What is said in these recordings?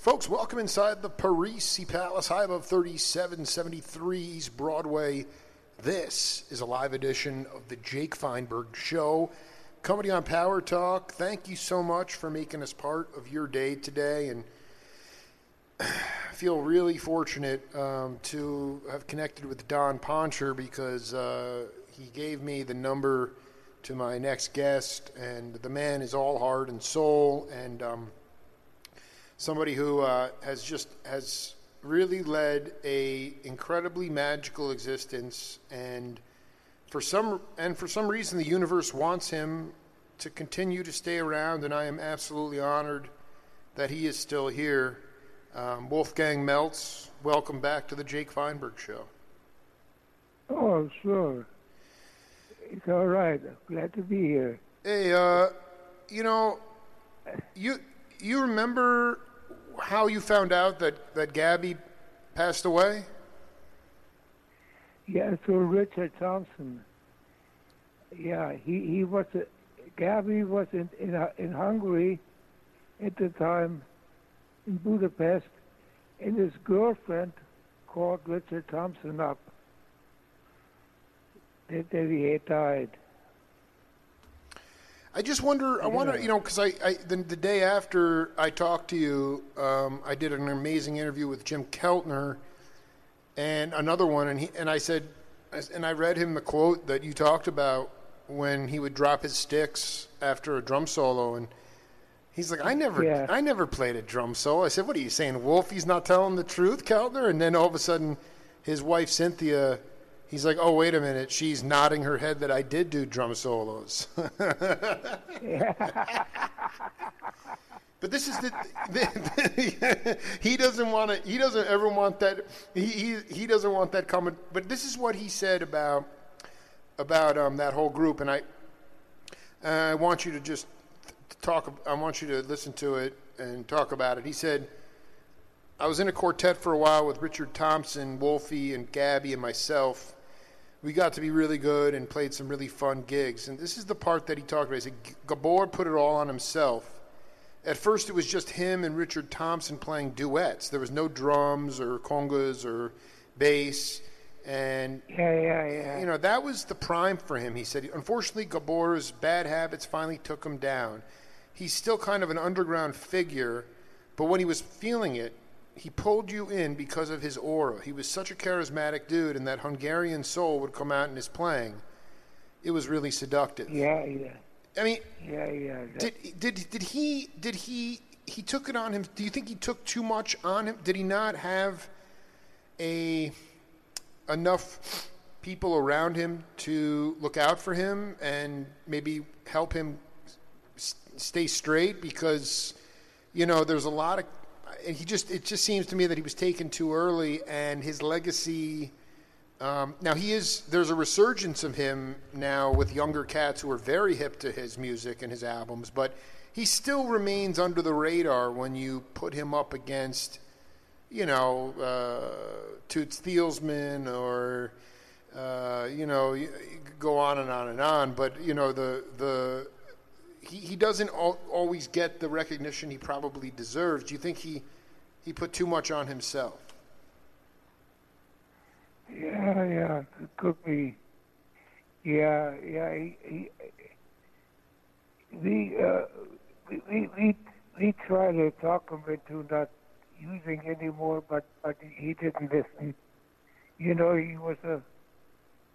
Folks, welcome inside the Parisi Palace, high above 3773 East Broadway. This is a live edition of the Jake Feinberg Show, comedy on Power Talk. Thank you so much for making us part of your day today, and I feel really fortunate um, to have connected with Don Poncher because uh, he gave me the number to my next guest, and the man is all heart and soul, and um, somebody who uh, has just has really led a incredibly magical existence, and for some and for some reason the universe wants him to continue to stay around, and I am absolutely honored that he is still here. Um, Wolfgang Melz, welcome back to the Jake Feinberg Show. Oh, sure. It's all right. Glad to be here. Hey, uh, you know, you you remember how you found out that that Gabby passed away? Yeah, through Richard Thompson. Yeah, he he was Gabby was in in in Hungary at the time in Budapest, and his girlfriend called Richard Thompson up that, that he had died. I just wonder. I wonder, you know, because I, I the, the day after I talked to you, um, I did an amazing interview with Jim Keltner, and another one, and he and I said, and I read him the quote that you talked about when he would drop his sticks after a drum solo, and he's like, I never, Yeah. I never played a drum solo. I said, What are you saying, Wolfie's not telling the truth, Keltner, and then all of a sudden, his wife Cynthia. He's like, oh wait a minute. She's nodding her head that I did do drum solos. But this is the, the, he doesn't want to. He doesn't ever want that. He, he he doesn't want that coming. But this is what he said about about um, that whole group, and I I want you to just talk. I want you to listen to it and talk about it. He said, "I was in a quartet for a while with Richard Thompson, Wolfie, and Gabby, and myself." We got to be really good and played some really fun gigs. And this is the part that he talked about. He said, Gabor put it all on himself at first it was just him and Richard Thompson playing duets. There was no drums or congas or bass. And, Yeah, yeah, yeah. you know, that was the prime for him. He said, unfortunately, Gabor's bad habits finally took him down. He's still kind of an underground figure, but when he was feeling it, he pulled you in because of his aura. He was such a charismatic dude, and that Hungarian soul would come out in his playing. It was really seductive. yeah, yeah, I mean, yeah, yeah. Did did did he did he he took it on him? Do you think he took too much on him? Did he not have a enough people around him to look out for him and maybe help him s- stay straight? Because you know, there's a lot of he just it just seems to me that he was taken too early, and his legacy. Um, now he is. There's a resurgence of him now with younger cats who are very hip to his music and his albums, but he still remains under the radar when you put him up against, you know, uh, Toots Thielemans or, uh, you know, go on and on and on. But you know, the the he, he doesn't al- always get the recognition he probably deserves. Do you think he he put too much on himself? Yeah, yeah, it could be. Yeah, yeah. He, he, we, uh, we, we, we, we try to talk him into not using anymore, but but he didn't listen. You know, he was a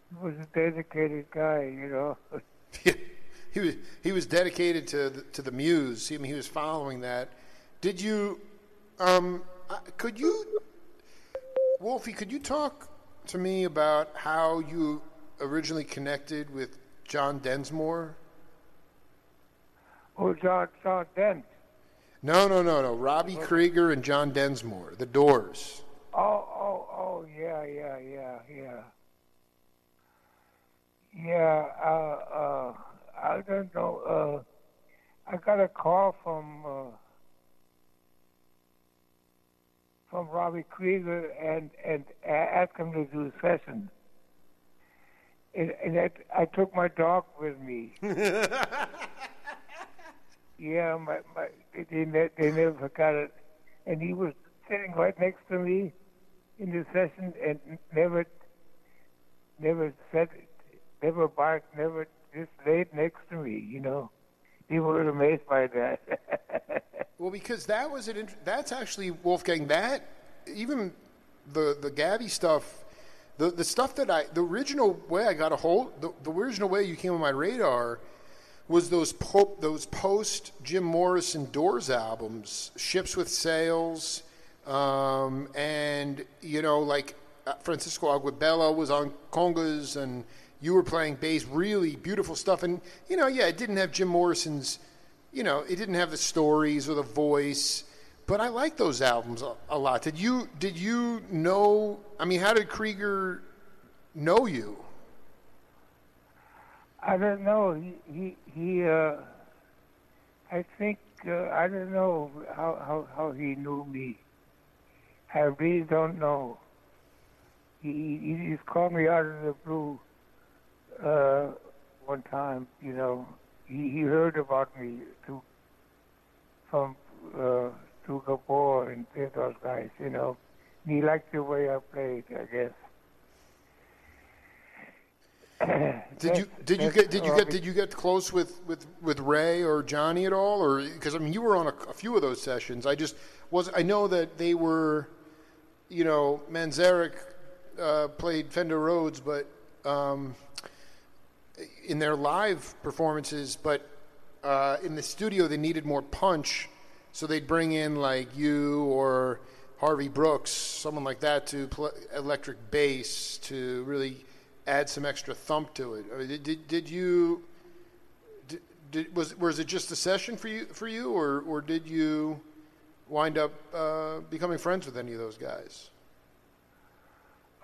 he was a dedicated guy. You know. he was he was dedicated to the, to the muse. I mean, he was following that. Did you? Um, could you, Wolfie? Could you talk to me about how you originally connected with John Densmore? Oh, John John Dent. No, no, no, no. Robbie Krieger and John Densmore, The Doors. Oh, oh, oh, yeah, yeah, yeah, yeah. Yeah, uh, uh, I don't know. Uh, I got a call from uh, from Robbie Krieger and and asked him to do a session. And, and that, I took my dog with me. yeah, my, my they, ne- they never forgot it. and he was sitting right next to me in the session and never, never said, never barked, never just laid next to me. You know, people were amazed by that. well, because that was an int- that's actually Wolfgang. That even the the Gabby stuff. The, the stuff that I, the original way I got a hold, the, the original way you came on my radar was those po- those post Jim Morrison Doors albums, Ships with Sails, um, and you know like uh, Francisco Aguabella was on congas, and you were playing bass, really beautiful stuff. And you know, yeah, it didn't have Jim Morrison's, you know, it didn't have the stories or the voice, but I like those albums a, a lot. Did you did you know? I mean, how did Krieger know you? I don't know. He he he. Uh, I think uh, I don't know how, how how he knew me. I really don't know. He he just called me out of the blue. Uh, one time, you know, he he heard about me to from uh, to Gabor and those guys, you know. He liked the way I played, I guess. did you did you get did you get did you get close with, with, with Ray or Johnny at all or because I mean you were on a, a, few of those sessions I just was I know that they were you know Manzarek uh, played Fender Rhodes but um, in their live performances but uh, in the studio they needed more punch so they'd bring in like you or Harvey Brooks someone like that to play electric bass to really add some extra thump to it. I mean, did, did, you did, did, was was it just a session for you for you, or or did you wind up uh, becoming friends with any of those guys?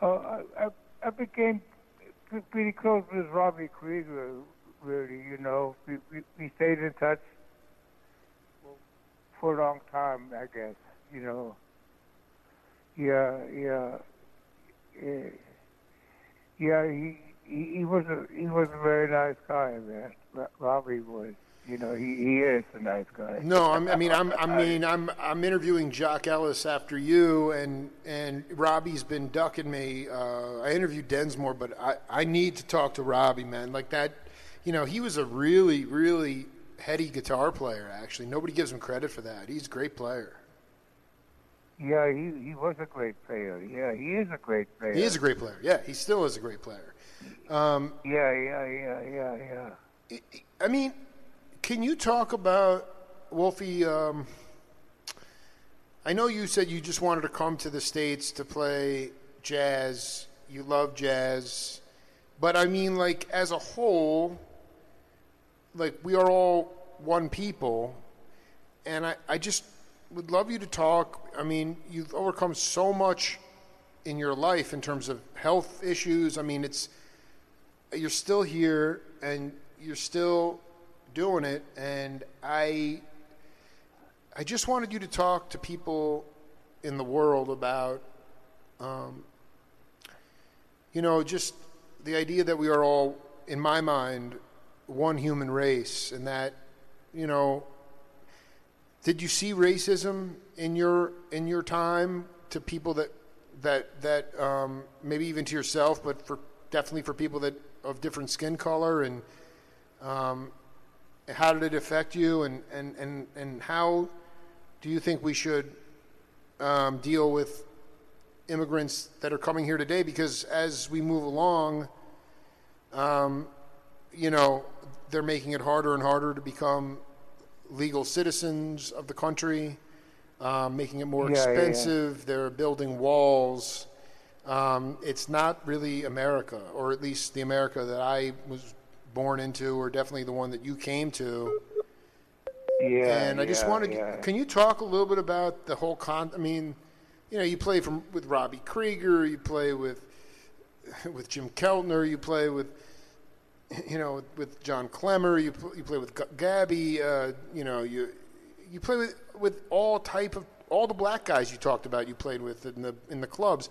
Uh, I, I became pretty close with Robbie Krieger. Really, you know, we, we, we stayed in touch for a long time. I guess, you know. Yeah, yeah. yeah yeah, he, he he was a he was a very nice guy, man. Robbie was. You know, he, he is a nice guy. No, I'm, I mean, I'm, I mean, I'm, I'm interviewing Jock Ellis after you, and and Robbie's been ducking me. Uh, I interviewed Densmore, but I, I need to talk to Robbie, man. Like that, you know, he was a really, really heady guitar player. Actually, nobody gives him credit for that. He's a great player. Yeah, he he was a great player. Yeah, he is a great player. He is a great player. Yeah, he still is a great player. Um, yeah, yeah, yeah, yeah, yeah. I mean, can you talk about Wolfie? Um, I know you said you just wanted to come to the states to play jazz. You love jazz, but I mean, like as a whole, like we are all one people, and I, I just would love you to talk. I mean, you've overcome so much in your life in terms of health issues. I mean, it's you're still here and you're still doing it and I I just wanted you to talk to people in the world about um, you know, just the idea that we are all in my mind one human race and that you know did you see racism in your in your time to people that that that um, maybe even to yourself, but for definitely for people that of different skin color and um, how did it affect you and, and, and, and how do you think we should um, deal with immigrants that are coming here today because as we move along um, you know they're making it harder and harder to become legal citizens of the country, um, making it more Yeah, yeah, yeah. expensive. They're building walls. Um, it's not really America, or at least the America that I was born into, or definitely the one that you came to. Yeah. and I just yeah, wanted, yeah. can you talk a little bit about the whole con? I mean, you know, you play from with Robbie Krieger, you play with with Jim Keltner, you play with you know with, John Klemmer, you pl- you play with G- Gabby, uh, you know you you play with with all type of all the black guys you talked about. You played with in the in the clubs.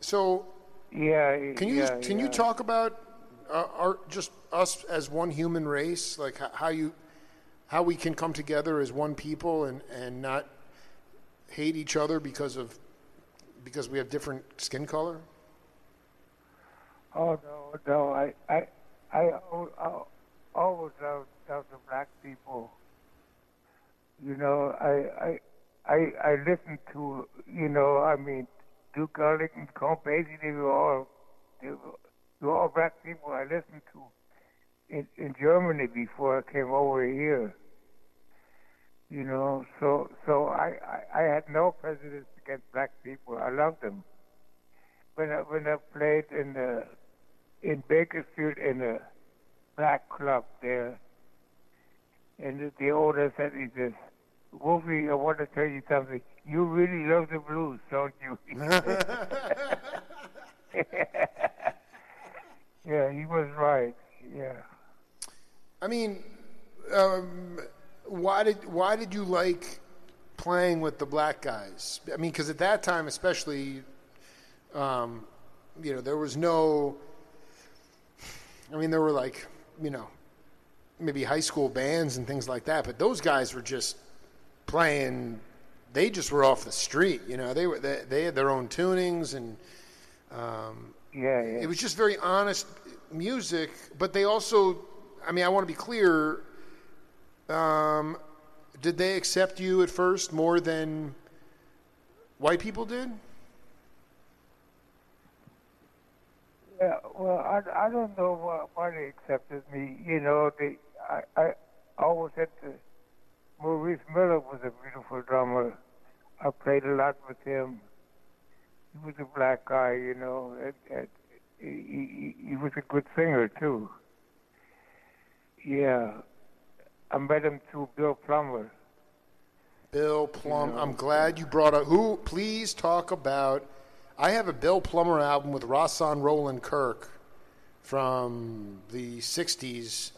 So Yeah. can you yeah, just, can yeah. you talk about uh, our just us as one human race, like how, you how we can come together as one people and and not hate each other because of because we have different skin color? Oh no, no. I I I, I always loved, loved the black people. You know, I I I I listened to you know I mean Duke Ellington, Count Basie. They were all they were all black people. I listened to in in Germany before I came over here. You know, so so I, I, I had no prejudice against black people. I loved them. When I when I played in the in Bakersfield in a black club there, and the, the owner said he says, Wolfie, I want to tell you something. You really love the blues, don't you? yeah, he was right. Yeah. I mean, um, why did why did you like playing with the black guys? I mean, because at that time, especially, um, you know, there was no. I mean, there were like you know, maybe high school bands and things like that, but those guys were just playing. They just were off the street, you know. They were they, they had their own tunings and. Um, yeah, yeah. It was just very honest music, but they also. I mean, I want to be clear um, did they accept you at first more than white people did? Yeah, well, I, I don't know why, why they accepted me. You know, they I, I always had to. Maurice Miller was a beautiful drummer. I played a lot with him. He was a black guy, you know. He, he, was a good singer too. Yeah, I met him through Bill Plummer. Bill Plummer. I'm glad you brought up. Who? Please talk about. I have a Bill Plummer album with Rahsaan Roland Kirk from the '60s,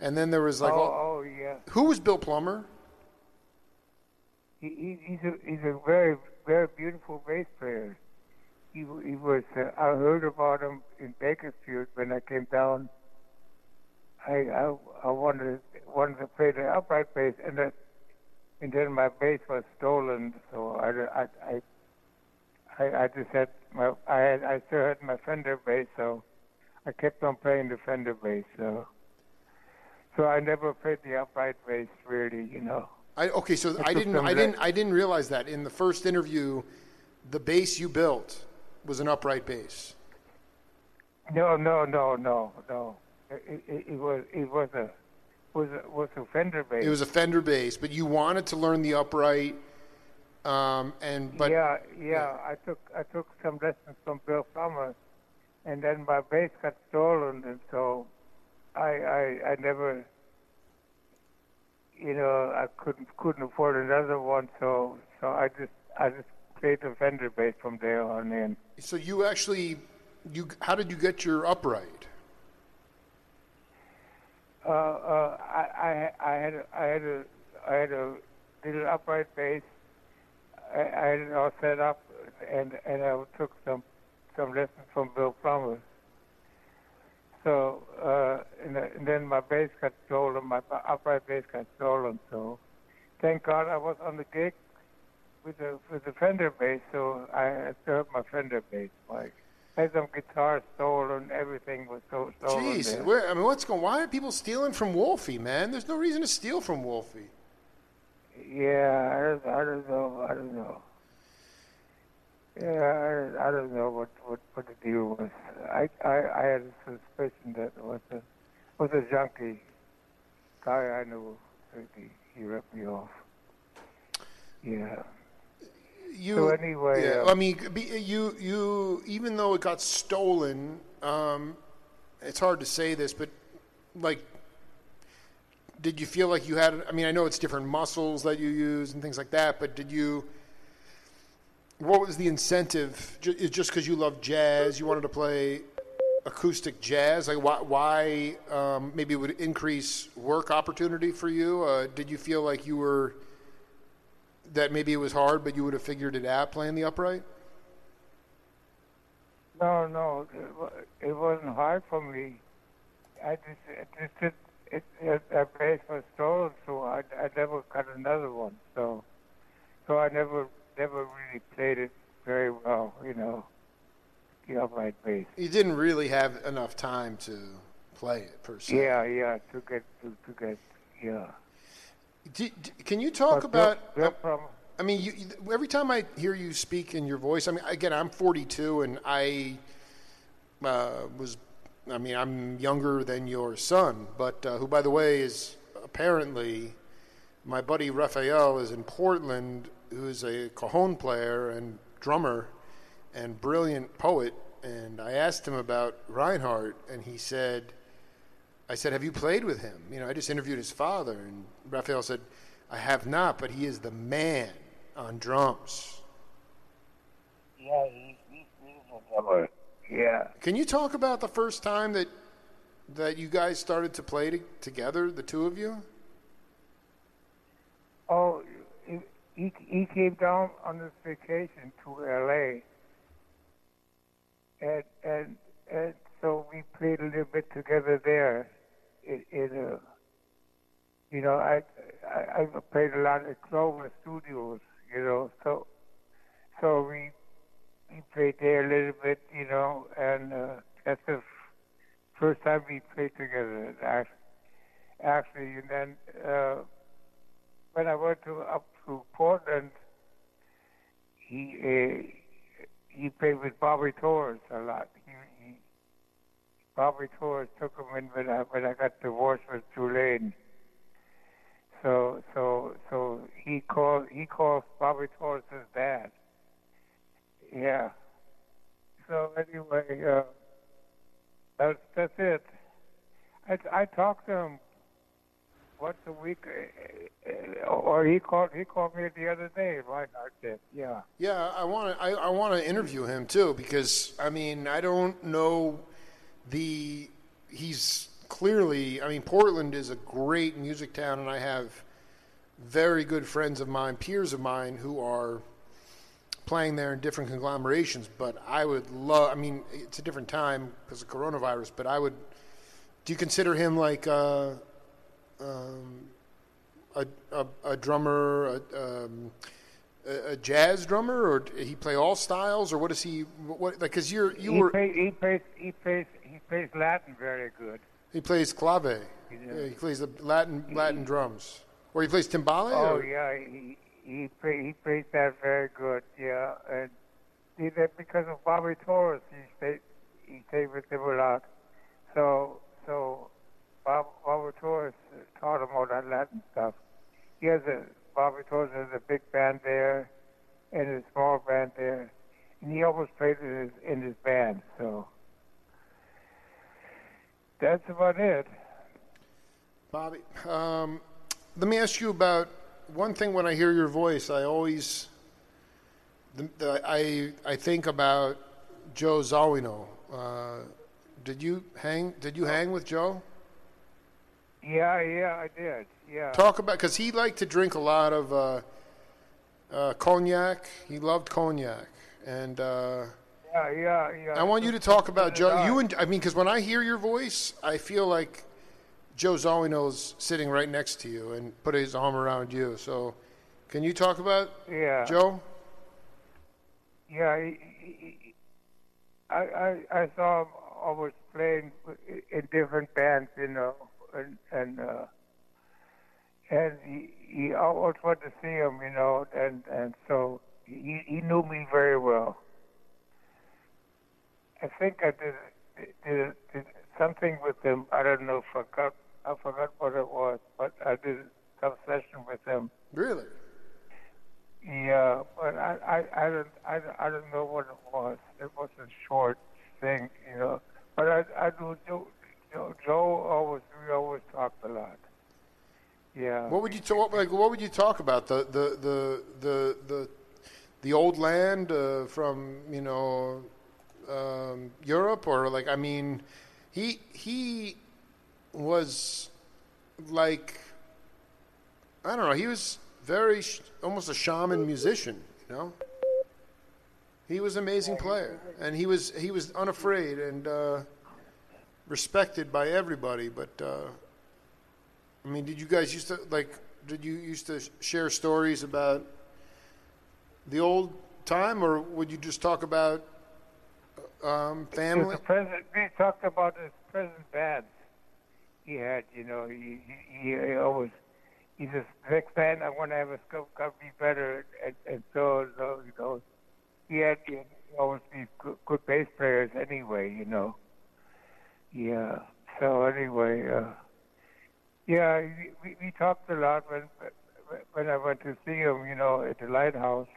and then there was like. Oh, oh yeah. Who was Bill Plummer? He, he, he's a he's a very very beautiful bass player. He he was. Uh, I heard about him in Bakersfield when I came down. I I, I wanted wanted to play the upright bass, and then and then my bass was stolen. So I I I I, I just had my I had I still had my Fender bass, so I kept on playing the Fender bass. So so I never played the upright bass really, you know. I, okay, so I, I didn't I didn't I didn't realize that in the first interview, the bass you built was an upright bass. No, no, no, no, no. It, it, it was it was a was a, was a Fender bass. It was a Fender bass, but you wanted to learn the upright. Um, and but yeah, yeah, yeah, I took I took some lessons from Bill Plummer, and then my bass got stolen, and so I I, I never, you know, I couldn't couldn't afford another one, so so I just I just played the Fender bass from there on in. So you actually, you how did you get your upright? uh, uh, I, I, I had a, I had a, I had a little upright bass. I, I had it all set up, and and I took some some lessons from Bill Plummer. So uh, and, and then my bass got stolen. My upright bass got stolen. So thank God I was on the gig with the with the Fender bass. So I still have my Fender bass, Mike had some guitars stolen. Everything was so stolen. Jeez, where, I mean, what's going? Why are people stealing from Wolfie, man? There's no reason to steal from Wolfie. Yeah, I don't, I don't know. I don't know. Yeah, I, I don't know what, what, what the deal was. I, I, I had a suspicion that it was a was a junkie guy I knew. He, he ripped me off. Yeah you. So anyway, yeah, um, I mean, you you even though it got stolen, um, it's hard to say this, but like, did you feel like you had? I mean, I know it's different muscles that you use and things like that, but did you? What was the incentive? Just because you love jazz, you wanted to play acoustic jazz? Like, why? why um, maybe it would increase work opportunity for you? Uh, did you feel like you were that maybe it was hard, but you would have figured it out playing the upright? No, no, it, wasn't hard for me. I just, it just it, it, it, that bass was stolen, so I, I never got another one. So, so I never never really played it very well, you know, the upright bass. You didn't really have enough time to play it per se. Yeah, yeah, to get to, to get yeah. D- d- can you talk But about? Bill from I mean, you, you- every time I hear you speak in your voice, I mean, again, I'm 42 and I uh, was, I mean, I'm younger than your son, but uh, who, by the way, is apparently my buddy Raphael is in Portland, who's a cajon player and drummer and brilliant poet. And I asked him about Reinhardt, and he said, I said, Have you played with him? You know, I just interviewed his father. And Raphael said, I have not, but he is the man on drums. yeah, he, he, he's a drummer. Yeah. Can you talk about the first time that that you guys started to play to, together, the two of you? Oh, he, he he came down on this vacation to L.A. and and and so we played a little bit together there. In, in a, you know, I, I I played a lot at Clover Studios. You know, so so we we played there a little bit. You know, and uh, that's the first time we played together. Actually, and then. Uh, when I went to up to Portland, he uh, he played with Bobby Torres a lot. He Bobby Torres took him in when I when I got divorced with Tulane. So so so he called he calls Bobby Torres his dad. Yeah. So anyway, uh, that's that's it. I I talked to him once a week, uh, uh, or he called he called me the other day. Reinhardt did. Yeah. Yeah, I want to. I, I want to interview him too because I mean I don't know the. He's clearly. I mean Portland is a great music town, and I have very good friends of mine, peers of mine, who are playing there in different conglomerations. But I would love. I mean, it's a different time because of coronavirus. But I would. Do you consider him like? Uh, um, a, a, a drummer, a, um, a, a jazz drummer, or he play all styles, or what is he? What? Because you're you he were plays he plays he plays plays Latin very good. he plays clave. Yeah. Yeah, he plays the Latin Latin drums, or he plays timbale. Oh or- yeah, he he play, he plays that very good. Yeah, and that because of Bobby Torres, he stayed he stayed with him a lot. So so Bob Bobby Torres taught him all that Latin stuff. He has a Bobby Torres has a big band there, and a small band there, and he always played in his in his band. So that's about it. Bobby, um, let me ask you about one thing. When I hear your voice, I always the, the, I I think about Joe Zawinul. Uh, did you hang? Did you hang with Joe? Yeah, yeah, I did. Yeah. Talk about because he liked to drink a lot of uh, uh, cognac. He loved cognac, and uh, Yeah, yeah, yeah. I want you to talk about Joe. You and I mean, because when I hear your voice, I feel like Joe Zawinul's sitting right next to you and put his arm around you. So, can you talk about Yeah. Joe? Yeah, he, he, I, I I saw him always playing in different bands, you know, and and uh, and he he always wanted to see him, you know, and and so he he knew me very well. I think I did did, did something with them. I don't know. Forgot I forgot what it was, but I did some session with them. Really? Yeah, but I, I, I don't, I, don't- I don't know what it was. It was a short thing, you know. But I, I do, Joe, Joe, Joe always, we always talked a lot. Yeah. What would you talk like? What would you talk about? The the the the the, the old land uh, from you know um, Europe, or like I mean, he he was like I don't know. He was very sh- almost a shaman musician. You know, he was an amazing player, and he was he was unafraid and uh, respected by everybody. But uh, I mean, did you guys used to like? Did you used to share stories about the old time, or would you just talk about um, family? The present, we talked about his present bands he had. You know, he, he, he always he says, next time I want to have a scope company better, and, and so, so you know, he had, he had always these good, good bass players anyway. You know, yeah. So anyway, uh, yeah, we, we talked a lot when when I went to see him. You know, at the lighthouse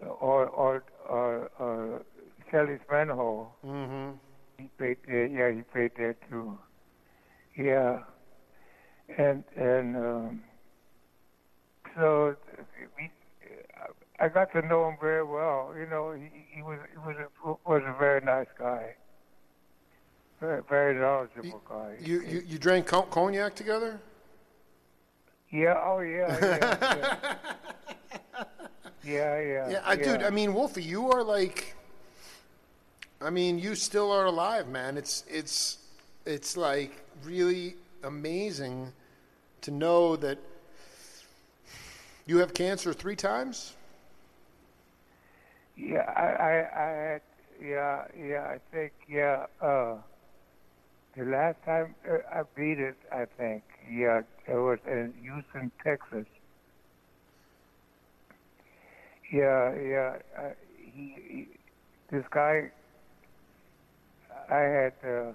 or or or, or Shelly's Manne-Hole. Mm-hmm. He played there. Yeah, he played there too. Yeah, and and um, so we. I got to know him very well. You know, he, he was he was a, was a very nice guy. Very, very knowledgeable you, guy. You, you you drank cognac together? Yeah. Oh yeah. Yeah. yeah. Yeah, yeah. Yeah, I, dude. I mean, Wolfie, you are like. I mean, you still are alive, man. It's it's it's like really amazing to know that you have cancer three times. Yeah, I, I, I yeah, yeah. I think, yeah. Uh, the last time uh, I beat it, I think, yeah, it was in Houston, Texas. Yeah, yeah. He, he, this guy, I had, uh,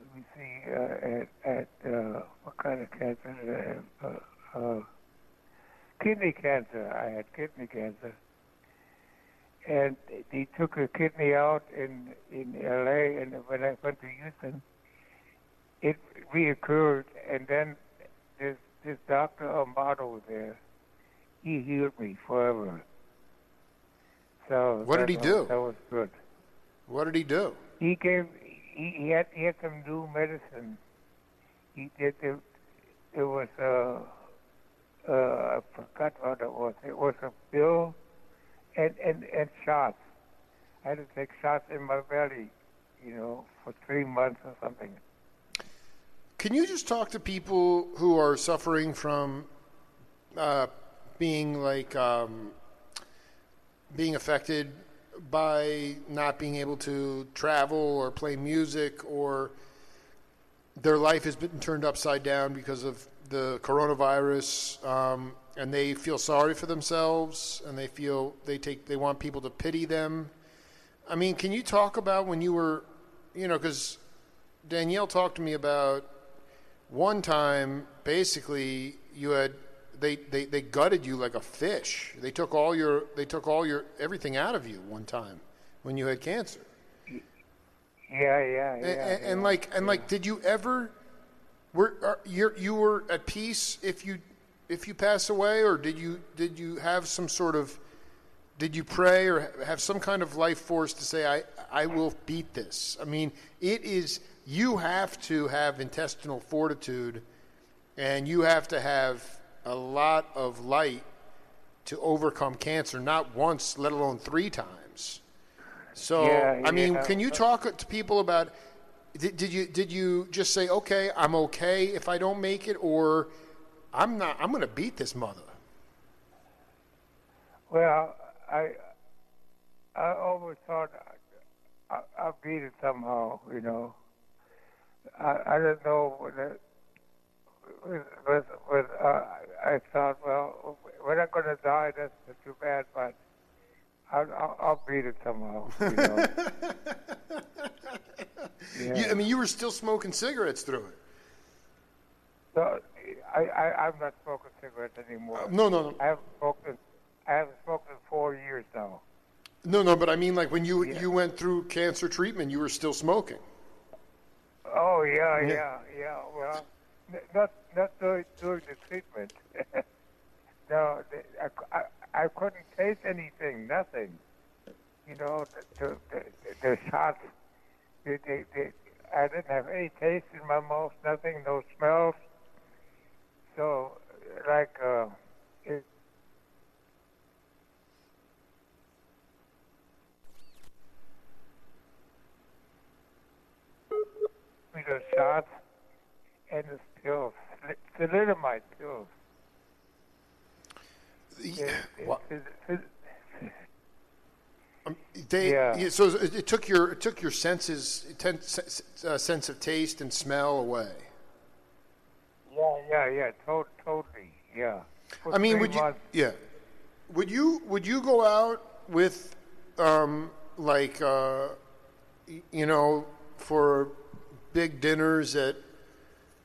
let me see, uh, at, at uh, what kind of cancer? Uh, uh, kidney cancer. I had kidney cancer. And they took a kidney out in in L.A. And when I went to Houston, it reoccurred. And then this this Doctor Amato there, he healed me forever. So What did he do? That was good. What did he do? He gave he, he had he had some new medicine. He did it. It was uh uh I forgot what it was. It was a pill and and and shots. I had to take shots in my belly, you know, for three months or something. Can you just talk to people who are suffering from uh, being like um, being affected by not being able to travel or play music or their life has been turned upside down because of the coronavirus um, and they feel sorry for themselves and they feel they take they want people to pity them. I mean can you talk about when you were you know because danielle talked to me about one time basically you had they, they, they gutted you like a fish they took all your they took all your everything out of you one time when you had cancer Yeah, yeah, yeah. and, and, and yeah, like and yeah. like did you ever were you you were at peace if you if you pass away or did you did you have some sort of did you pray or have some kind of life force to say I I will beat this I mean it is you have to have intestinal fortitude and you have to have a lot of light to overcome cancer not once let alone 3 times so Yeah, I mean, yeah. can you talk to people about? Did, did you did you just say, okay, I'm okay if I don't make it, or I'm not? I'm going to beat this mother. Well, I I always thought I, I'll beat it somehow, you know. I I don't know with with, with uh, I thought, well, we're not going to die. That's too bad, but I'll, I'll, I'll beat it somehow. You know. yeah. You, I mean, you were still smoking cigarettes through it. so I, I I'm not smoking cigarettes anymore. Uh, no, no, no, I haven't smoked in I haven't smoked in four years now. no, no. But I mean, like when you Yeah. you went through cancer treatment, you were still smoking. Oh yeah, Yeah. yeah, yeah. Well, not not during, during the treatment. no, I, I I couldn't taste anything, nothing. You know, the the, the, the shots. They, they, they, I didn't have any taste in my mouth, nothing, no smells. So, like, uh, it, with the shots and the pills, thalidomide pills. Yeah, well, um, they, Yeah. so it, took your it took your senses ten, uh, sense of taste and smell away. yeah, yeah, yeah, to- totally, yeah. For I mean, would you? Yeah. Would you? Would you go out with, um, like, uh, you know, for big dinners at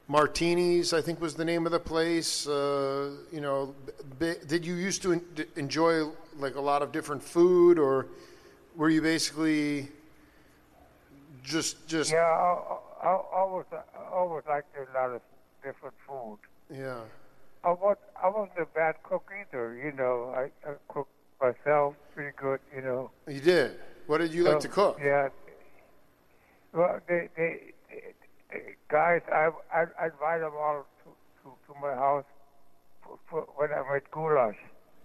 Martinis? I think was the name of the place. Uh, you know, b- did you used to en- enjoy like a lot of different food, or were you basically just just Yeah, I, I, I was, I always liked a lot of different food. yeah? I was, I wasn't a bad cook either. You know, I, I cook myself pretty good. You know. You did. What did you like to cook? Yeah. Well, they, they guys, I, I, I invite them all to, to, to my house for, for when I made goulash.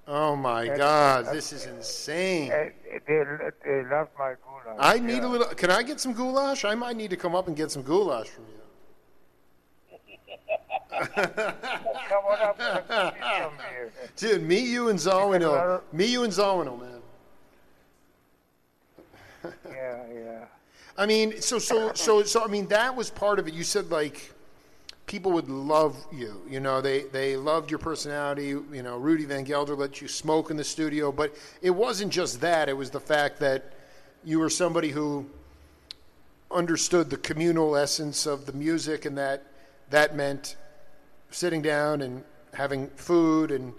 Oh my And- God, this is insane. They, they love my goulash. I need yeah. a little. Can I get some goulash? I might need to come up and get some goulash from you. Come on up some here. Dude, me, you, and Zawinul. Me, you, and Zawinul, man. Yeah, yeah. I mean, so, so, so, so. I mean, that was part of it. You said like people would love you. You know, they they loved your personality. You know, Rudy Van Gelder let you smoke in the studio, but it wasn't just that. It was the fact that you were somebody who understood the communal essence of the music, and that that meant sitting down and having food and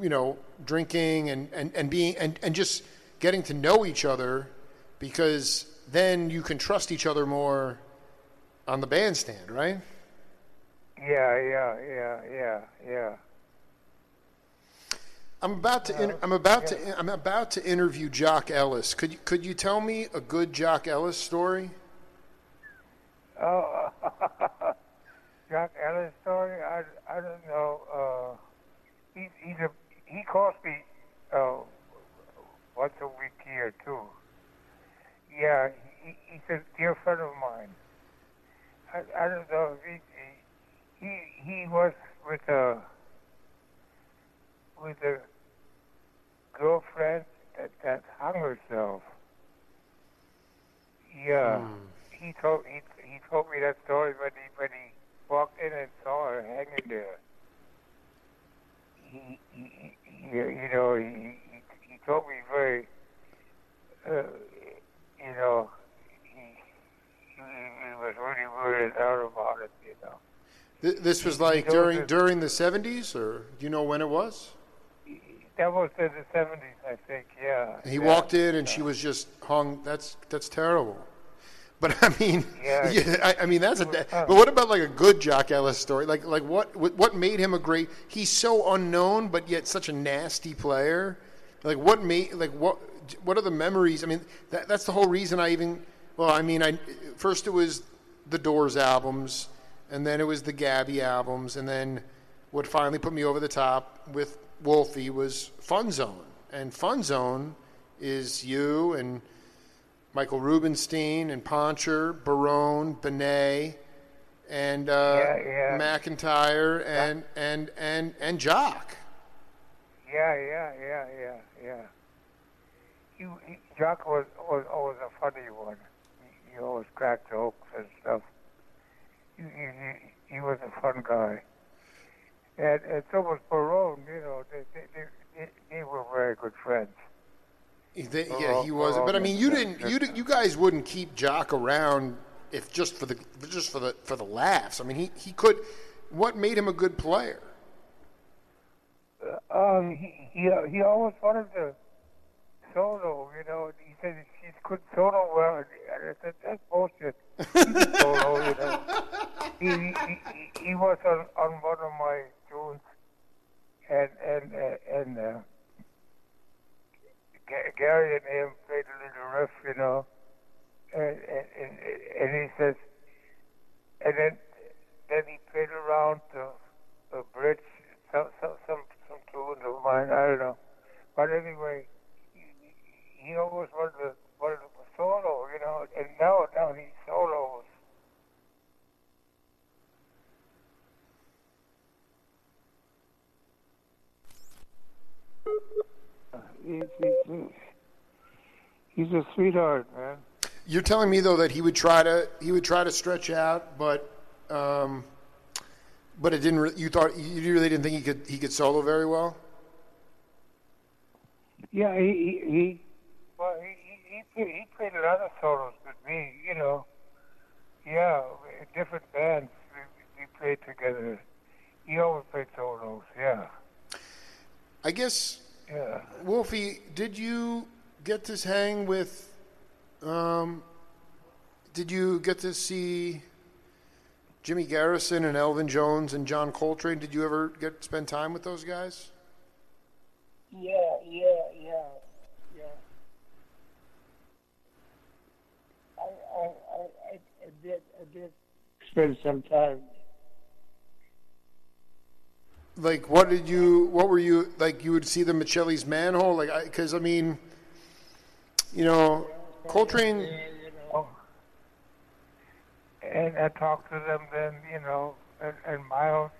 you know drinking and, and, and being and, and just getting to know each other because then you can trust each other more on the bandstand right Yeah, yeah, yeah, yeah, yeah. i'm about to inter- i'm about to i'm about to interview jock ellis could you could you tell me a good jock ellis story Oh, Jock Ellis story. I, I don't know. Uh, he he's a he calls me uh, once a week here too. Yeah, he, he's a dear friend of mine. I, I don't know. If he, he he was with a with a girlfriend that that hung herself. Yeah he told he he told me that story when he when he walked in and saw her hanging there. He, he, he you know he, he he told me very uh, you know he, he was really weirded out about it you know. Th- this was like during goes- during the 70s or do you know when it was That was in the seventies, I think. Yeah. he yeah. walked in and she was just hung that's that's terrible but I mean, Yeah. yeah, I, I mean that's a. tough. But what about like a good Jock Ellis story? Like, like what, what, what made him a great? He's so unknown, but yet such a nasty player. Like, what made? Like, what? What are the memories? I mean, that, that's the whole reason I even. Well, I mean, I first it was the Doors albums, and then it was the Gabby albums, and then what finally put me over the top with Wolfie was Fun Zone, and Fun Zone is you and Michael Rubenstein and Poncher, Barone, Benet, and uh, Yeah, yeah. McIntyre and and and and Jock. Yeah, yeah, yeah, yeah, yeah. He, he, Jock was, was always a funny one. He, he always cracked jokes and stuff. He, he, he, he was a fun guy. And, and so was Barone, you know, they, they, they, they, they were very good friends. They- yeah, he was. But I mean, you didn't. You di- you guys wouldn't keep Jock around if just for the just for the for the laughs. I mean, he he could. What made him a good player? Um, he, he, he always wanted to solo, you know. He said he could solo well. And I said, that's bullshit. He solo, you know. He, he, he, he was on, on one of my tunes, and, and, uh, and, uh, Ga- Gary and him played a little riff, you know. And, and, and, and he says, and then, then he played around the, the bridge, some, some, some, some tunes of mine, I don't know. But anyway, he always wanted to, wanted to solo, you know, and now now he solos. He's, he's a sweetheart, man. You're telling me though that he would try to he would try to stretch out, but um, but it didn't. Re- you thought you really didn't think he could he could solo very well. Yeah, he, he he he played, a lot of solos with me, you know. Yeah, different bands we, we played together. He always played solos. Yeah. I guess Yeah. Wolfie, did you get to hang with? Um, did you get to see Jimmy Garrison and Elvin Jones and John Coltrane? Did you ever get to spend time with those guys? Yeah, yeah. I, I, I, I I did, spend some time. Like, what did you? What were you like? You would see the at Shelly's Manne-Hole, like, because I, mean, you know, Coltrane. You know, and I talked to them then, you know, and, and Miles.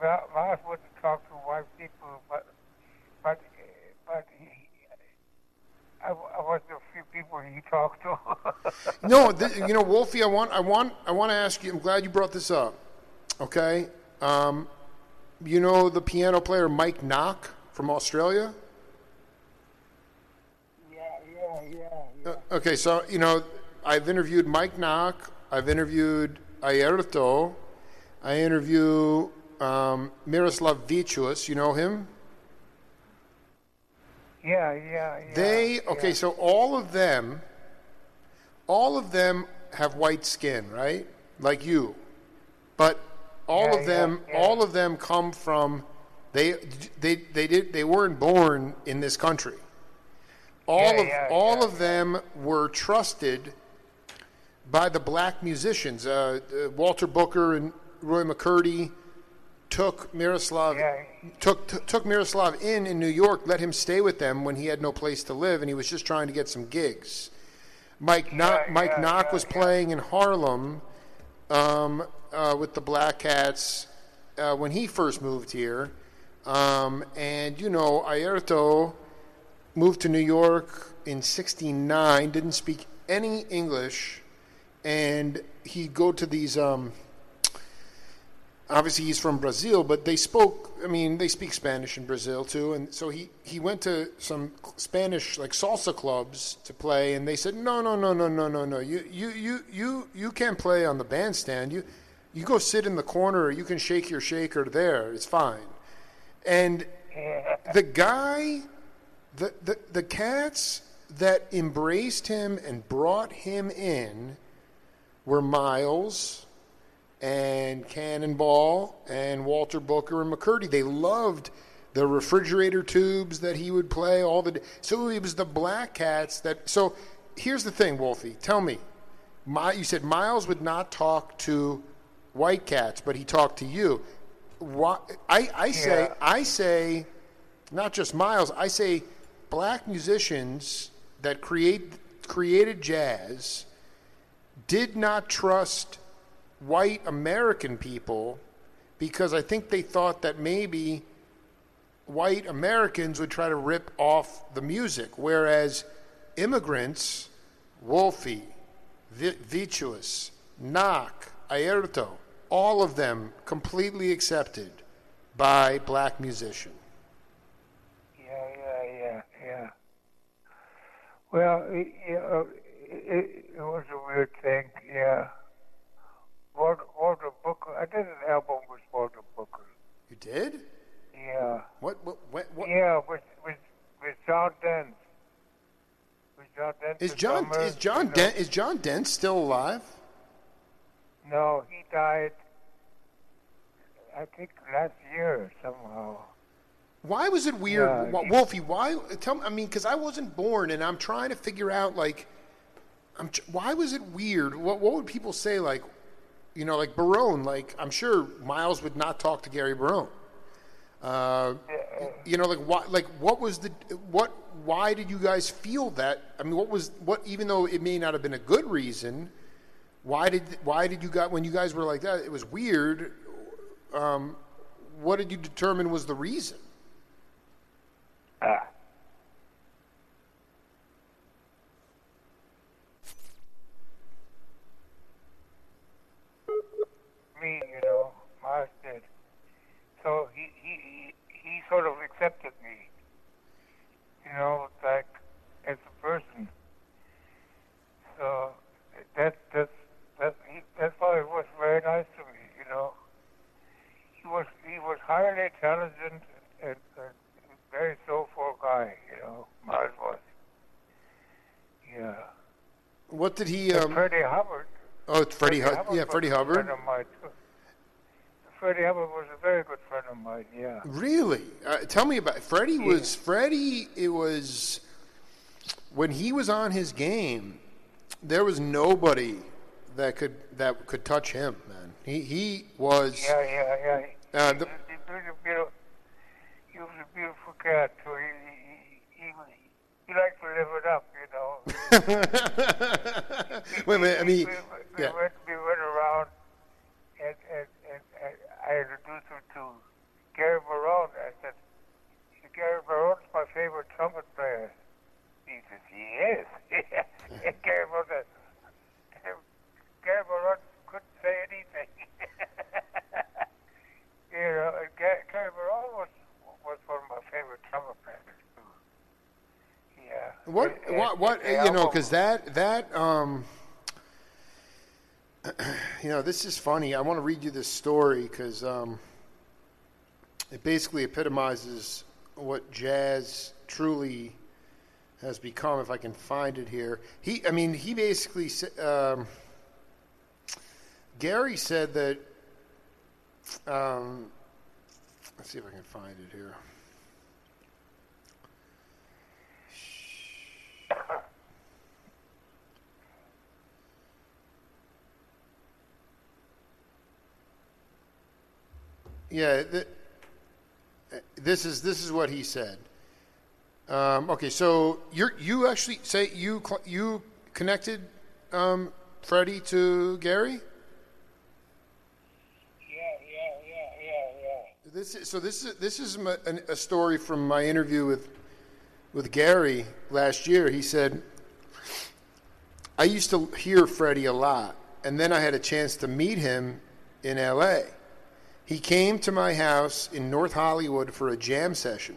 Miles wouldn't talk to white people, but but he, I, I was the few people you talked to. No, th- you know, Wolfie, I want, I want, I want to ask you. I'm glad you brought this up. Okay, um, you know the piano player Mike Nock from Australia. yeah, yeah, yeah, yeah. Uh, okay, so you know, I've interviewed Mike Nock. I've interviewed Airto. I interview um, Miroslav Vitous. You know him? Yeah, yeah, yeah. They okay, yeah. so all of them, all of them have white skin, right? Like you, but all Yeah, of them, yeah, all of them come from they they they did they weren't born in this country. All of all of them were trusted by the black musicians. Uh, uh, Walter Booker and Roy McCurdy took Miroslav Yeah. took t- took Miroslav in in New York, let him stay with them when he had no place to live, and he was just trying to get some gigs. Mike Nock, Mike yeah, Nock yeah, was yeah. playing in Harlem um, uh, with the Black Cats uh, when he first moved here, um, and you know Airto moved to New York in '69, didn't speak any English, and he'd go to these. Um, obviously he's from Brazil, but they spoke. I mean, they speak Spanish in Brazil too, and so he he went to some Spanish like salsa clubs to play, and they said, no, no, no, no, no, no, no, you you you you you can't play on the bandstand. You you go sit in the corner, or you can shake your shaker there. It's fine. And the guy, the the the cats that embraced him and brought him in were Miles and Cannonball and Walter Booker and McCurdy. They loved the refrigerator tubes that he would play all the. So it was the Black Cats that. So here's the thing, Wolfie. Tell me, my, you said Miles would not talk to White Cats, but he talked to you. Why, I, I say, Yeah. I say, not just Miles. I say, black musicians that create created jazz did not trust white American people because I think they thought that maybe white Americans would try to rip off the music, whereas immigrants, Wolfie, Vi- Vitous, Nock, Airto, all of them completely accepted by black musician. Yeah, yeah, yeah, yeah. Well, it, it, it was a weird thing, yeah. Walter, Walter Booker, I did an album with Walter Booker. You did? Yeah. What? What? What? what Yeah, with, with, with John Dent. With John Dent. is John? drummer, Is John you know. Dent? Is John Dent still alive? No, he died, I think, last year somehow. Why was it weird, Yeah, Wolfie? Why? Tell me. I mean, because I wasn't born, and I'm trying to figure out like, I'm. Why was it weird? What What would people say? Like, you know, like Barone. Like, I'm sure Miles would not talk to Gary Barone. Uh, you know, like what? Like, what was the what? Why did you guys feel that? I mean, what was what? Even though it may not have been a good reason, why did why did you got when you guys were like that? It was weird. Um, what did you determine was the reason? Ah. Sort of accepted me. You know, like as a person. So that that's that he, that's why it was very nice to me. You know, he was he was highly intelligent and, and very soulful guy. You know, Miles was. Yeah. What did he? Um, Freddie Hubbard. oh, it's Freddie. Hu- Hubbard yeah, Freddie Hubbard. friend of mine, too. Freddie Hubbard was a very good friend of mine. Yeah. Really? Uh, tell me about Freddie. Was Freddie? It was when he was on his game. There was nobody that could that could touch him, man. He he was. Yeah, yeah, yeah. Uh, he, the- was, he, was a beautiful, he was a beautiful cat. He, he, he, he, he liked to live it up, you know. Wait a minute. I mean, we, we, yeah. went, we went around, and, and, and, and I introduced him to Gary Barone. I said, Gary Barone's my favorite trumpet player. He says, he is. and Gary Barone said, Gary Barone couldn't say anything. you know, and Gary, Gary Barone was, was one of my favorite trumpet players, too. Yeah. What And- what and what the you know? album- Because that that um, you know, this is funny. I want to read you this story because um, it basically epitomizes what jazz truly has become. If I can find it here, he. I mean, he basically, um, Gary said that. Um, let's see if I can find it here. Yeah, th- this is this is what he said. Um, okay, so you you actually say you cl- you connected um, Freddie to Gary. Yeah, yeah, yeah, yeah, yeah. This is, so this is this is my, an, a story from my interview with with Gary last year. He said, "I used to hear Freddie a lot, and then I had a chance to meet him in L.A. He came to my house in North Hollywood for a jam session.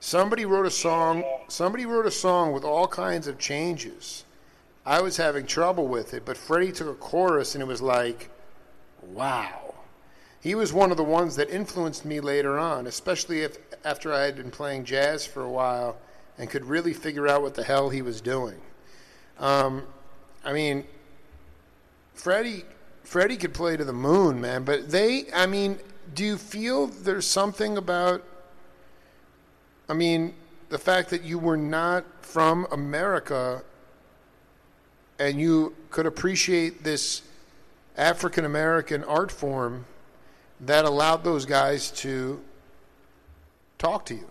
Somebody wrote a song. Somebody wrote a song with all kinds of changes. I was having trouble with it, but Freddie took a chorus, and it was like, wow." He was one of the ones that influenced me later on, especially if after I had been playing jazz for a while and could really figure out what the hell he was doing. Um, I mean, Freddie, Freddie could play to the moon, man. But they, I mean, do you feel there's something about? I mean, the fact that you were not from America and you could appreciate this African American art form that allowed those guys to talk to you.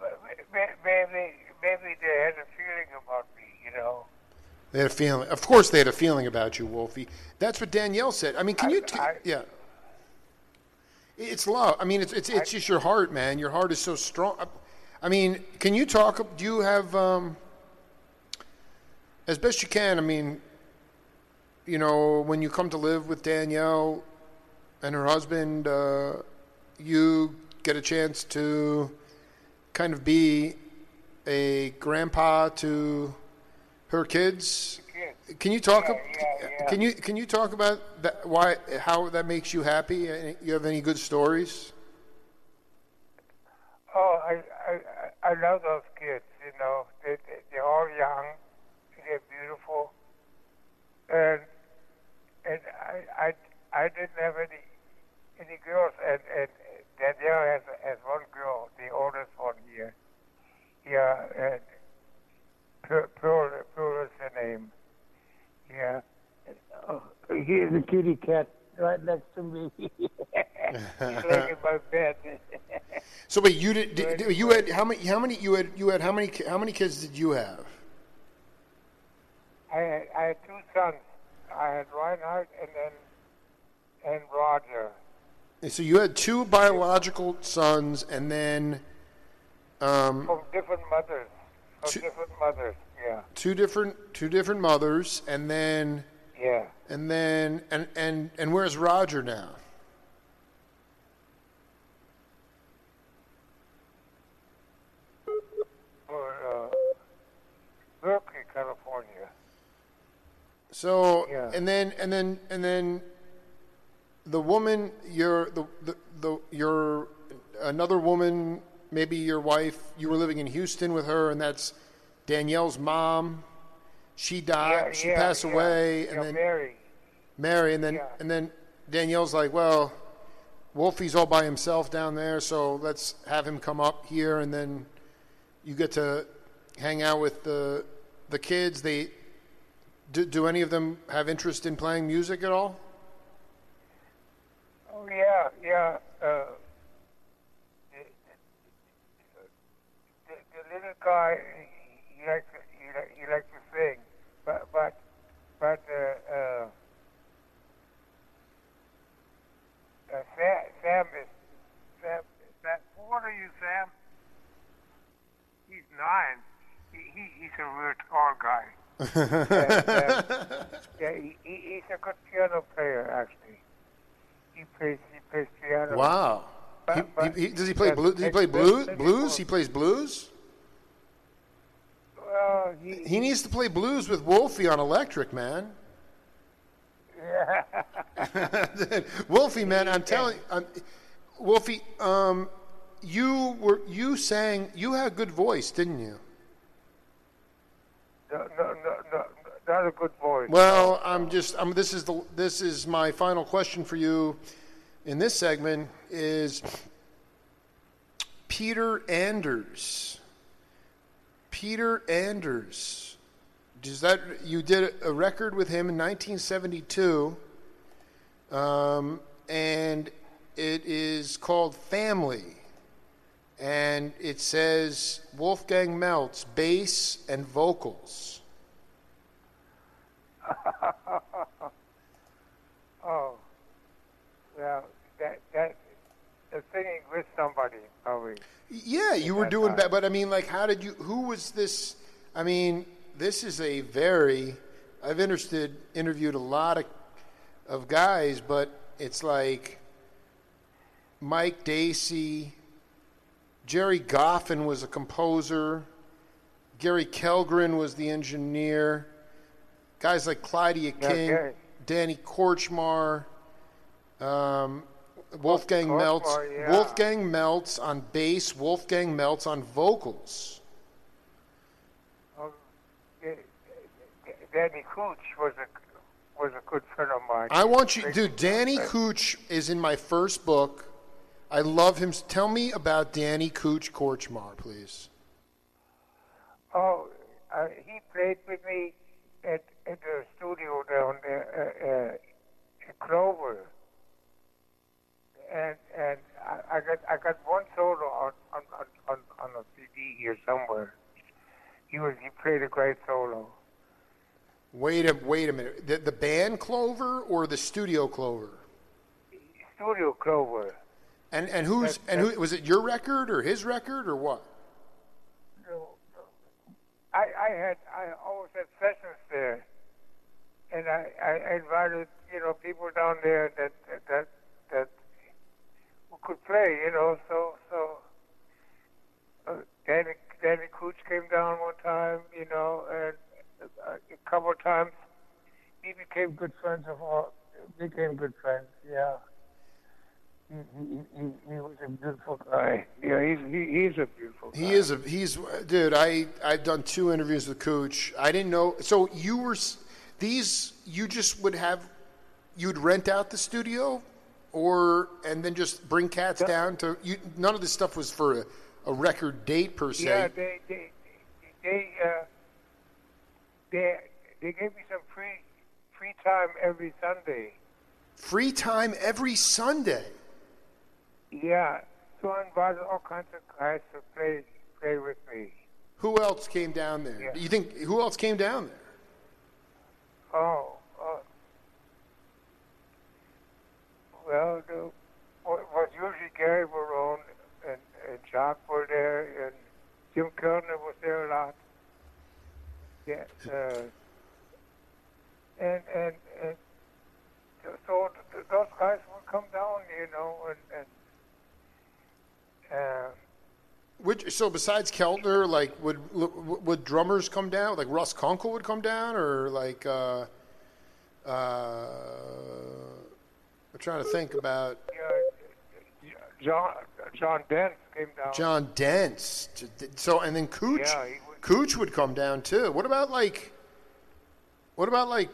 But may- Maybe, maybe they had a feeling about me, you know. They had a feeling. Of course, they had a feeling about you, Wolfie. That's what Danielle said. I mean, can I- you? T- I- yeah. It's love. I mean, it's it's it's just your heart, man. Your heart is so strong. I mean, can you talk? Do you have, um, as best you can? I mean, you know, when you come to live with Danielle and her husband, uh, you get a chance to kind of be a grandpa to her kids. Kids. Can you talk? Yeah, yeah, yeah. Can you can you talk about that? Why how that makes you happy? You have any good stories? Oh, I, I, I I love those kids, you know. They, they, they're all young. They're beautiful. And, and I, I, I didn't have any, any girls. And, and Danielle has, has one girl, the oldest one here. Yeah, and Pearl, Pearl, Pearl is her name. Yeah. Oh, here's a kitty cat right next to me. He's laying in my bed. So wait, you did, did did- you had how many how many you had you had how many how many kids did you have? I had, I had two sons. I had Reinhardt and then and Roger. And so you had two biological sons, and then um, From different mothers two, different mothers. Yeah. Two different two different mothers, and then yeah, and then and and and where's Roger now? Berkeley, uh, California. So yeah. and then and then and then the woman you're the, the, the you're another woman maybe your wife you were living in Houston with her and that's Danielle's mom. She died. Yeah, she yeah, passed yeah. away and then Mary. Mary and then and then Danielle's like, well, Wolfie's all by himself down there, so let's have him come up here and then you get to hang out with the the kids. They do, do any of them have interest in playing music at all? Oh yeah, yeah. Uh, the, the, the little guy, he, he likes to, he, li- he likes to sing, but but but uh, uh, uh, Sam, Sam is Sam. Sam. How old are you, Sam? He's nine. He, he he's a real tall guy. uh, yeah, he, he, he's a good piano player actually. He plays he plays piano. Wow. He, But- but- he, does he play yeah, blues? Does he play blues? Blues? He plays blues. Well, he, He needs to play blues with Wolfie on electric, man. yeah. Wolfie, man, I'm telling you, I'm, Wolfie, um, you were you sang. You had a good voice, didn't you? no, no, no, no, not a good voice. Well, I'm just. I'm, this is the. This is my final question for you, in this segment is Peter Anders. Peter Anders. Does that you did a record with him in 1972, um, and it is called Family, and it says Wolfgang Melz bass and vocals. oh, well, that that singing with somebody probably. Yeah, you were doing that, but I mean, like, how did you? Who was this? I mean, this is a very. I've interested interviewed a lot of of guys, but it's like Mike Dacey, Gerry Goffin was a composer, Gary Kellgren was the engineer, guys like Clydie King. Danny Kortchmar, um, Wolfgang Kortchmar, Melz, yeah. Wolfgang Melz on bass, Wolfgang Melz on vocals. Um, Danny Kootch was a was a good friend of mine. I want you, dude. Danny Kootch is in my first book. I love him. Tell me about Danny Kootch Kortchmar, please. Oh, uh, he played with me at at the studio down there, uh, uh, in Clover. And and I, I got I got one solo on on, on, on a CD here somewhere. He was he played a great solo. Wait a wait a minute. The, the band Clover or the studio Clover? Studio Clover. And and who's That- and who was it? Your record or his record or what? No, no. I I had I always had sessions there, and I I invited you know people down there that that that, could play you know so so. Uh, Danny Danny Kootch came down one time you know and uh, a couple of times we became good friends of all became good friends yeah. He, he, he, he was a beautiful guy. Yeah, he's he, he's a beautiful guy. He is a he's dude. I I've done two interviews with Kootch. I didn't know. So you were s- these. You just would have you'd rent out the studio, or and then just bring cats down to you. None of this stuff was for a, a record date per se. Yeah, they they they uh, they they gave me some free free time every Sunday. Free time every Sunday. Yeah, so I invited all kinds of guys to play play with me. Who else came down there? Yeah. You think who else came down there? Oh, uh, well, the, wa- was usually Gary Barone and, and Jacques were there, and Jim Keltner was there a lot. Yeah, uh, and and and so th- those guys would come down, you know, and and. Uh, Which so besides Keltner, like would would drummers come down? Like Russ Kunkel would come down, or like uh, Uh, I'm trying to think about John John Dent came down. John Dents. So and then Kootch, Yeah, would- Kootch would come down too. What about like, what about like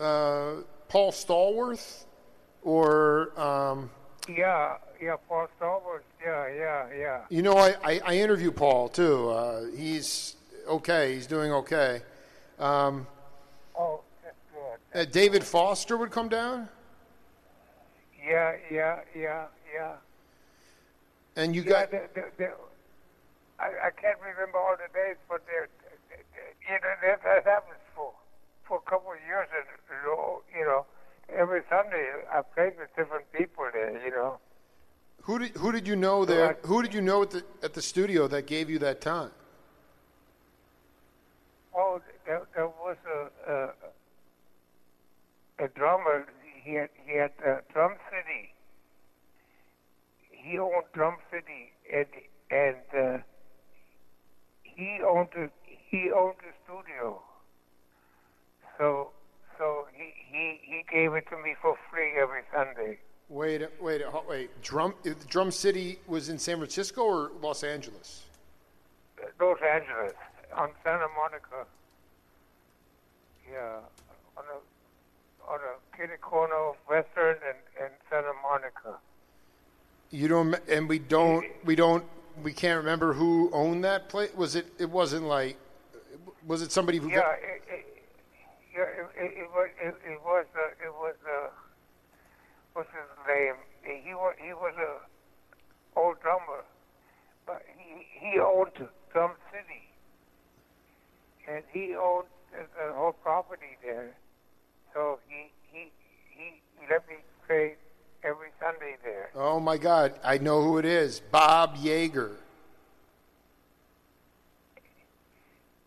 uh, Paul Stallworth or um, Yeah, yeah, Paul Stallworth. Yeah, yeah, yeah. you know I, I, I interview Paul too. Uh, he's okay. He's doing okay. Um, Oh, that's good. uh, David Foster would come down, Yeah, yeah, yeah, yeah. and you Yeah, got they, they, they, I, I can't remember all the dates, but they, you know, that, that happens for for a couple of years, and you know, every Sunday I played with different people there. You know, who did who did you know there? Who did you know at the at the studio that gave you that time? oh, there, there was a, a a drummer. He had he had uh, Drum City. He owned Drum City, and and uh, he owned the he owned the studio. So so he, he he gave it to me for free every Sunday. Wait, wait, wait. Drum Drum City was in San Francisco or Los Angeles? Uh, Los Angeles on Santa Monica. Yeah, on a on a of Western and, and Santa Monica. You don't, and we don't, we don't, we can't remember who owned that place. Was it? It wasn't like, was it somebody who? Yeah, got, it, it, yeah, it, it, it was it, it was uh, it was uh, what's his name? He was he was a old drummer, but he he owned Drum City, and he owned the, the whole property there. So he he he he let me play every Sunday there. oh my God, I know who it is. Bob Yeager.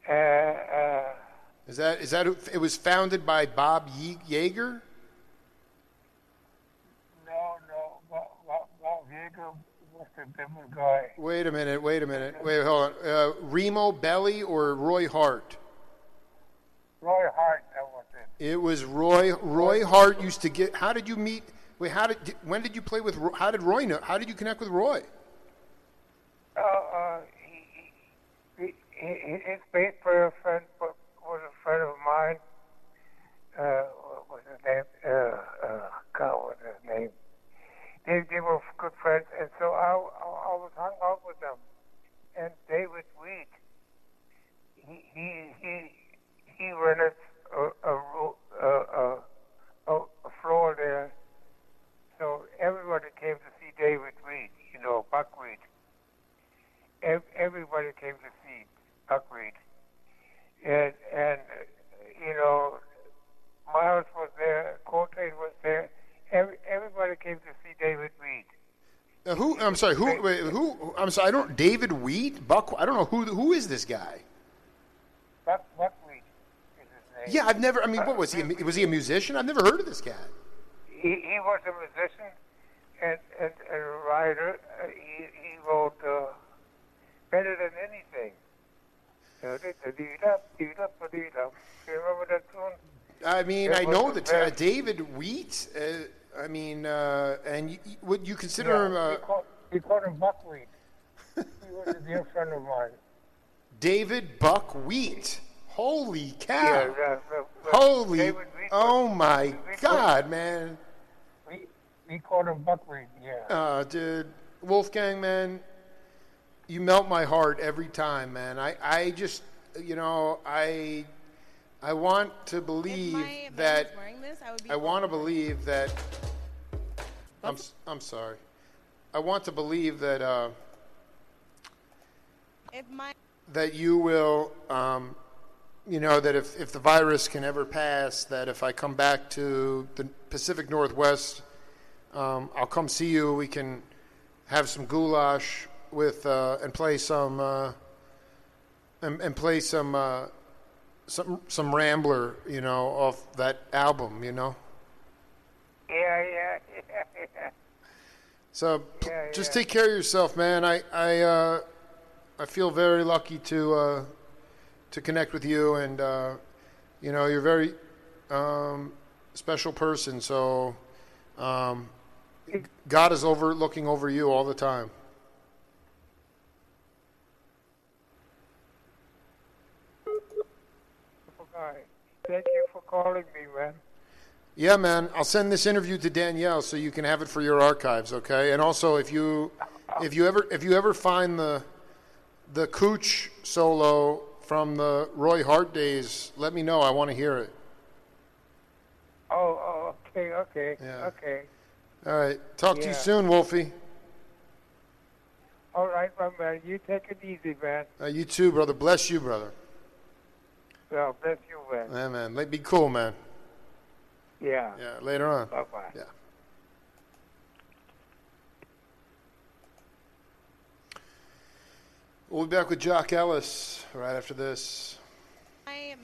Uh, uh, Is that is that? Who, it was founded by Bob Ye- Yeager. no, no, Bob, Bob, Bob Yeager was a different guy. Wait a minute. Wait a minute. Wait, hold on. Uh, Remo Belli or Roy Harte? Roy Harte, it. Was Roy. Roy Harte used to get. How did you meet? Wait, how did? When did you play with? How did Roy know? How did you connect with Roy? Uh, uh, he, he, he, his baseball friend was a friend of mine. Uh, what was his name? Uh, uh, God, what was his name? They, they were good friends, and so I, I, I was hung out with them. And David Wheat, he, he, he, he rented a, a, ro- a, a, a floor there. So everybody came to see David Wheat, you know, Buckwheat ev- everybody came to see Buckwheat. And, and uh, you know, Miles was there, Coltrane was there. Every, everybody came to see David Reed. Uh, who? I'm sorry. Who? Wait, who? I'm sorry. I don't. David Wheat. Buck. I don't know who. Who is this guy? Buck, Buckwheat is his name. Yeah, I've never. I mean, what was he? a- Was he a musician? I've never heard of this guy. He, he was a musician and, and, and a writer. Uh, he, he wrote uh, better than anything. Do you remember that tune? I mean, It I know the very- uh, David Wheat. Uh, I mean, uh, and you, would you consider him we, uh, call, we Buckwheat. he was a dear friend of mine. David Buck Wheat? Holy cow! yeah, yeah, yeah. Holy! David Oh was- my we called- God, man! We, we called him Buckwheat, yeah. Uh, dude, Wolfgang, man, you melt my heart every time, man. I, I just, you know, I, I want to If believe my that. wearing this, I would be. I want to all over it. believe that. I'm, s- I'm sorry. I want to believe that uh, If my that you will, um, you know, that if, if the virus can ever pass, that if I come back to the Pacific Northwest, um, I'll come see you. We can have some goulash with uh, and play some uh, and, and play some uh, some some Rambler, you know, off that album, you know. Yeah, yeah, yeah, yeah. So Yeah, just yeah. take care of yourself, man. I I uh, I feel very lucky to uh, to connect with you, and uh, you know you're very um, special person. So um, God is over looking over you all the time. Thank you for calling me, man. Yeah, man. I'll send this interview to Danielle so you can have it for your archives, okay? And also, if you if you ever if you ever find the the Kootch solo from the Roy Harte days, let me know. I want to hear it. Oh, oh okay, okay, Yeah. okay. All right. Talk to you soon, Wolfie. All right, my man. You take it easy, man. Uh, you too, brother. Bless you, brother. Well, bless you, man. Yeah, man. Be cool, man. Yeah. Yeah, later on. Bye bye. Yeah. We'll be back with Jock Ellis right after this. I am.